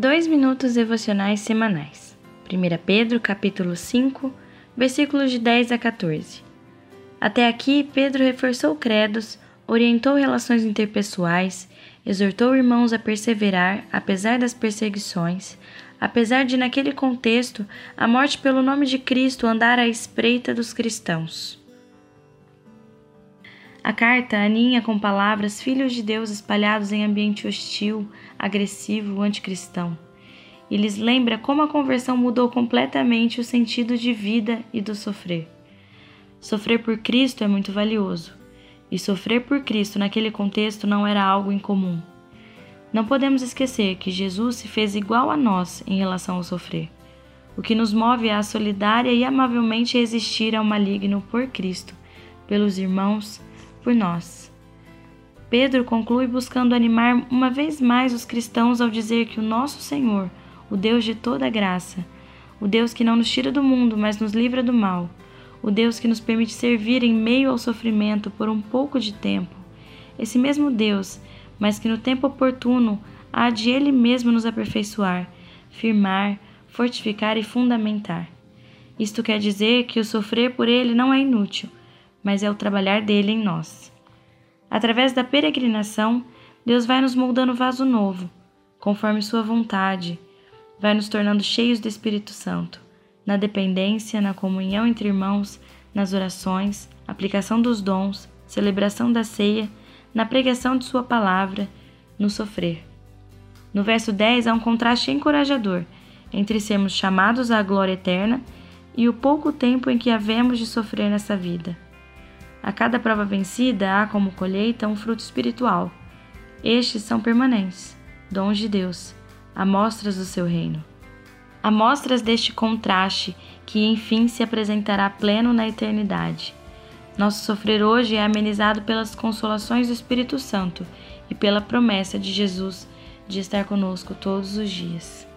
Dois minutos devocionais semanais. 1 Pedro, capítulo 5, versículos de 10 a 14. Até aqui, Pedro reforçou credos, orientou relações interpessoais, exortou irmãos a perseverar apesar das perseguições, apesar de, naquele contexto, a morte pelo nome de Cristo andar à espreita dos cristãos. A carta aninha com palavras filhos de Deus espalhados em ambiente hostil, agressivo, anticristão. E lhes lembra como a conversão mudou completamente o sentido de vida e do sofrer. Sofrer por Cristo é muito valioso, e sofrer por Cristo naquele contexto não era algo incomum. Não podemos esquecer que Jesus se fez igual a nós em relação ao sofrer. O que nos move é a solidária e amavelmente resistir ao maligno por Cristo, pelos irmãos, por nós. Pedro conclui buscando animar uma vez mais os cristãos ao dizer que o nosso Senhor, o Deus de toda graça, o Deus que não nos tira do mundo, mas nos livra do mal, o Deus que nos permite servir em meio ao sofrimento por um pouco de tempo, esse mesmo Deus, mas que no tempo oportuno há de Ele mesmo nos aperfeiçoar, firmar, fortificar e fundamentar. Isto quer dizer que o sofrer por Ele não é inútil, mas é o trabalhar dele em nós. Através da peregrinação, Deus vai nos moldando vaso novo, conforme Sua vontade, vai nos tornando cheios do Espírito Santo, na dependência, na comunhão entre irmãos, nas orações, aplicação dos dons, celebração da ceia, na pregação de Sua palavra, no sofrer. No verso 10 há um contraste encorajador entre sermos chamados à glória eterna e o pouco tempo em que havemos de sofrer nessa vida. A cada prova vencida há como colheita um fruto espiritual. Estes são permanentes, dons de Deus, amostras do seu reino. Amostras deste contraste que enfim se apresentará pleno na eternidade. Nosso sofrer hoje é amenizado pelas consolações do Espírito Santo e pela promessa de Jesus de estar conosco todos os dias.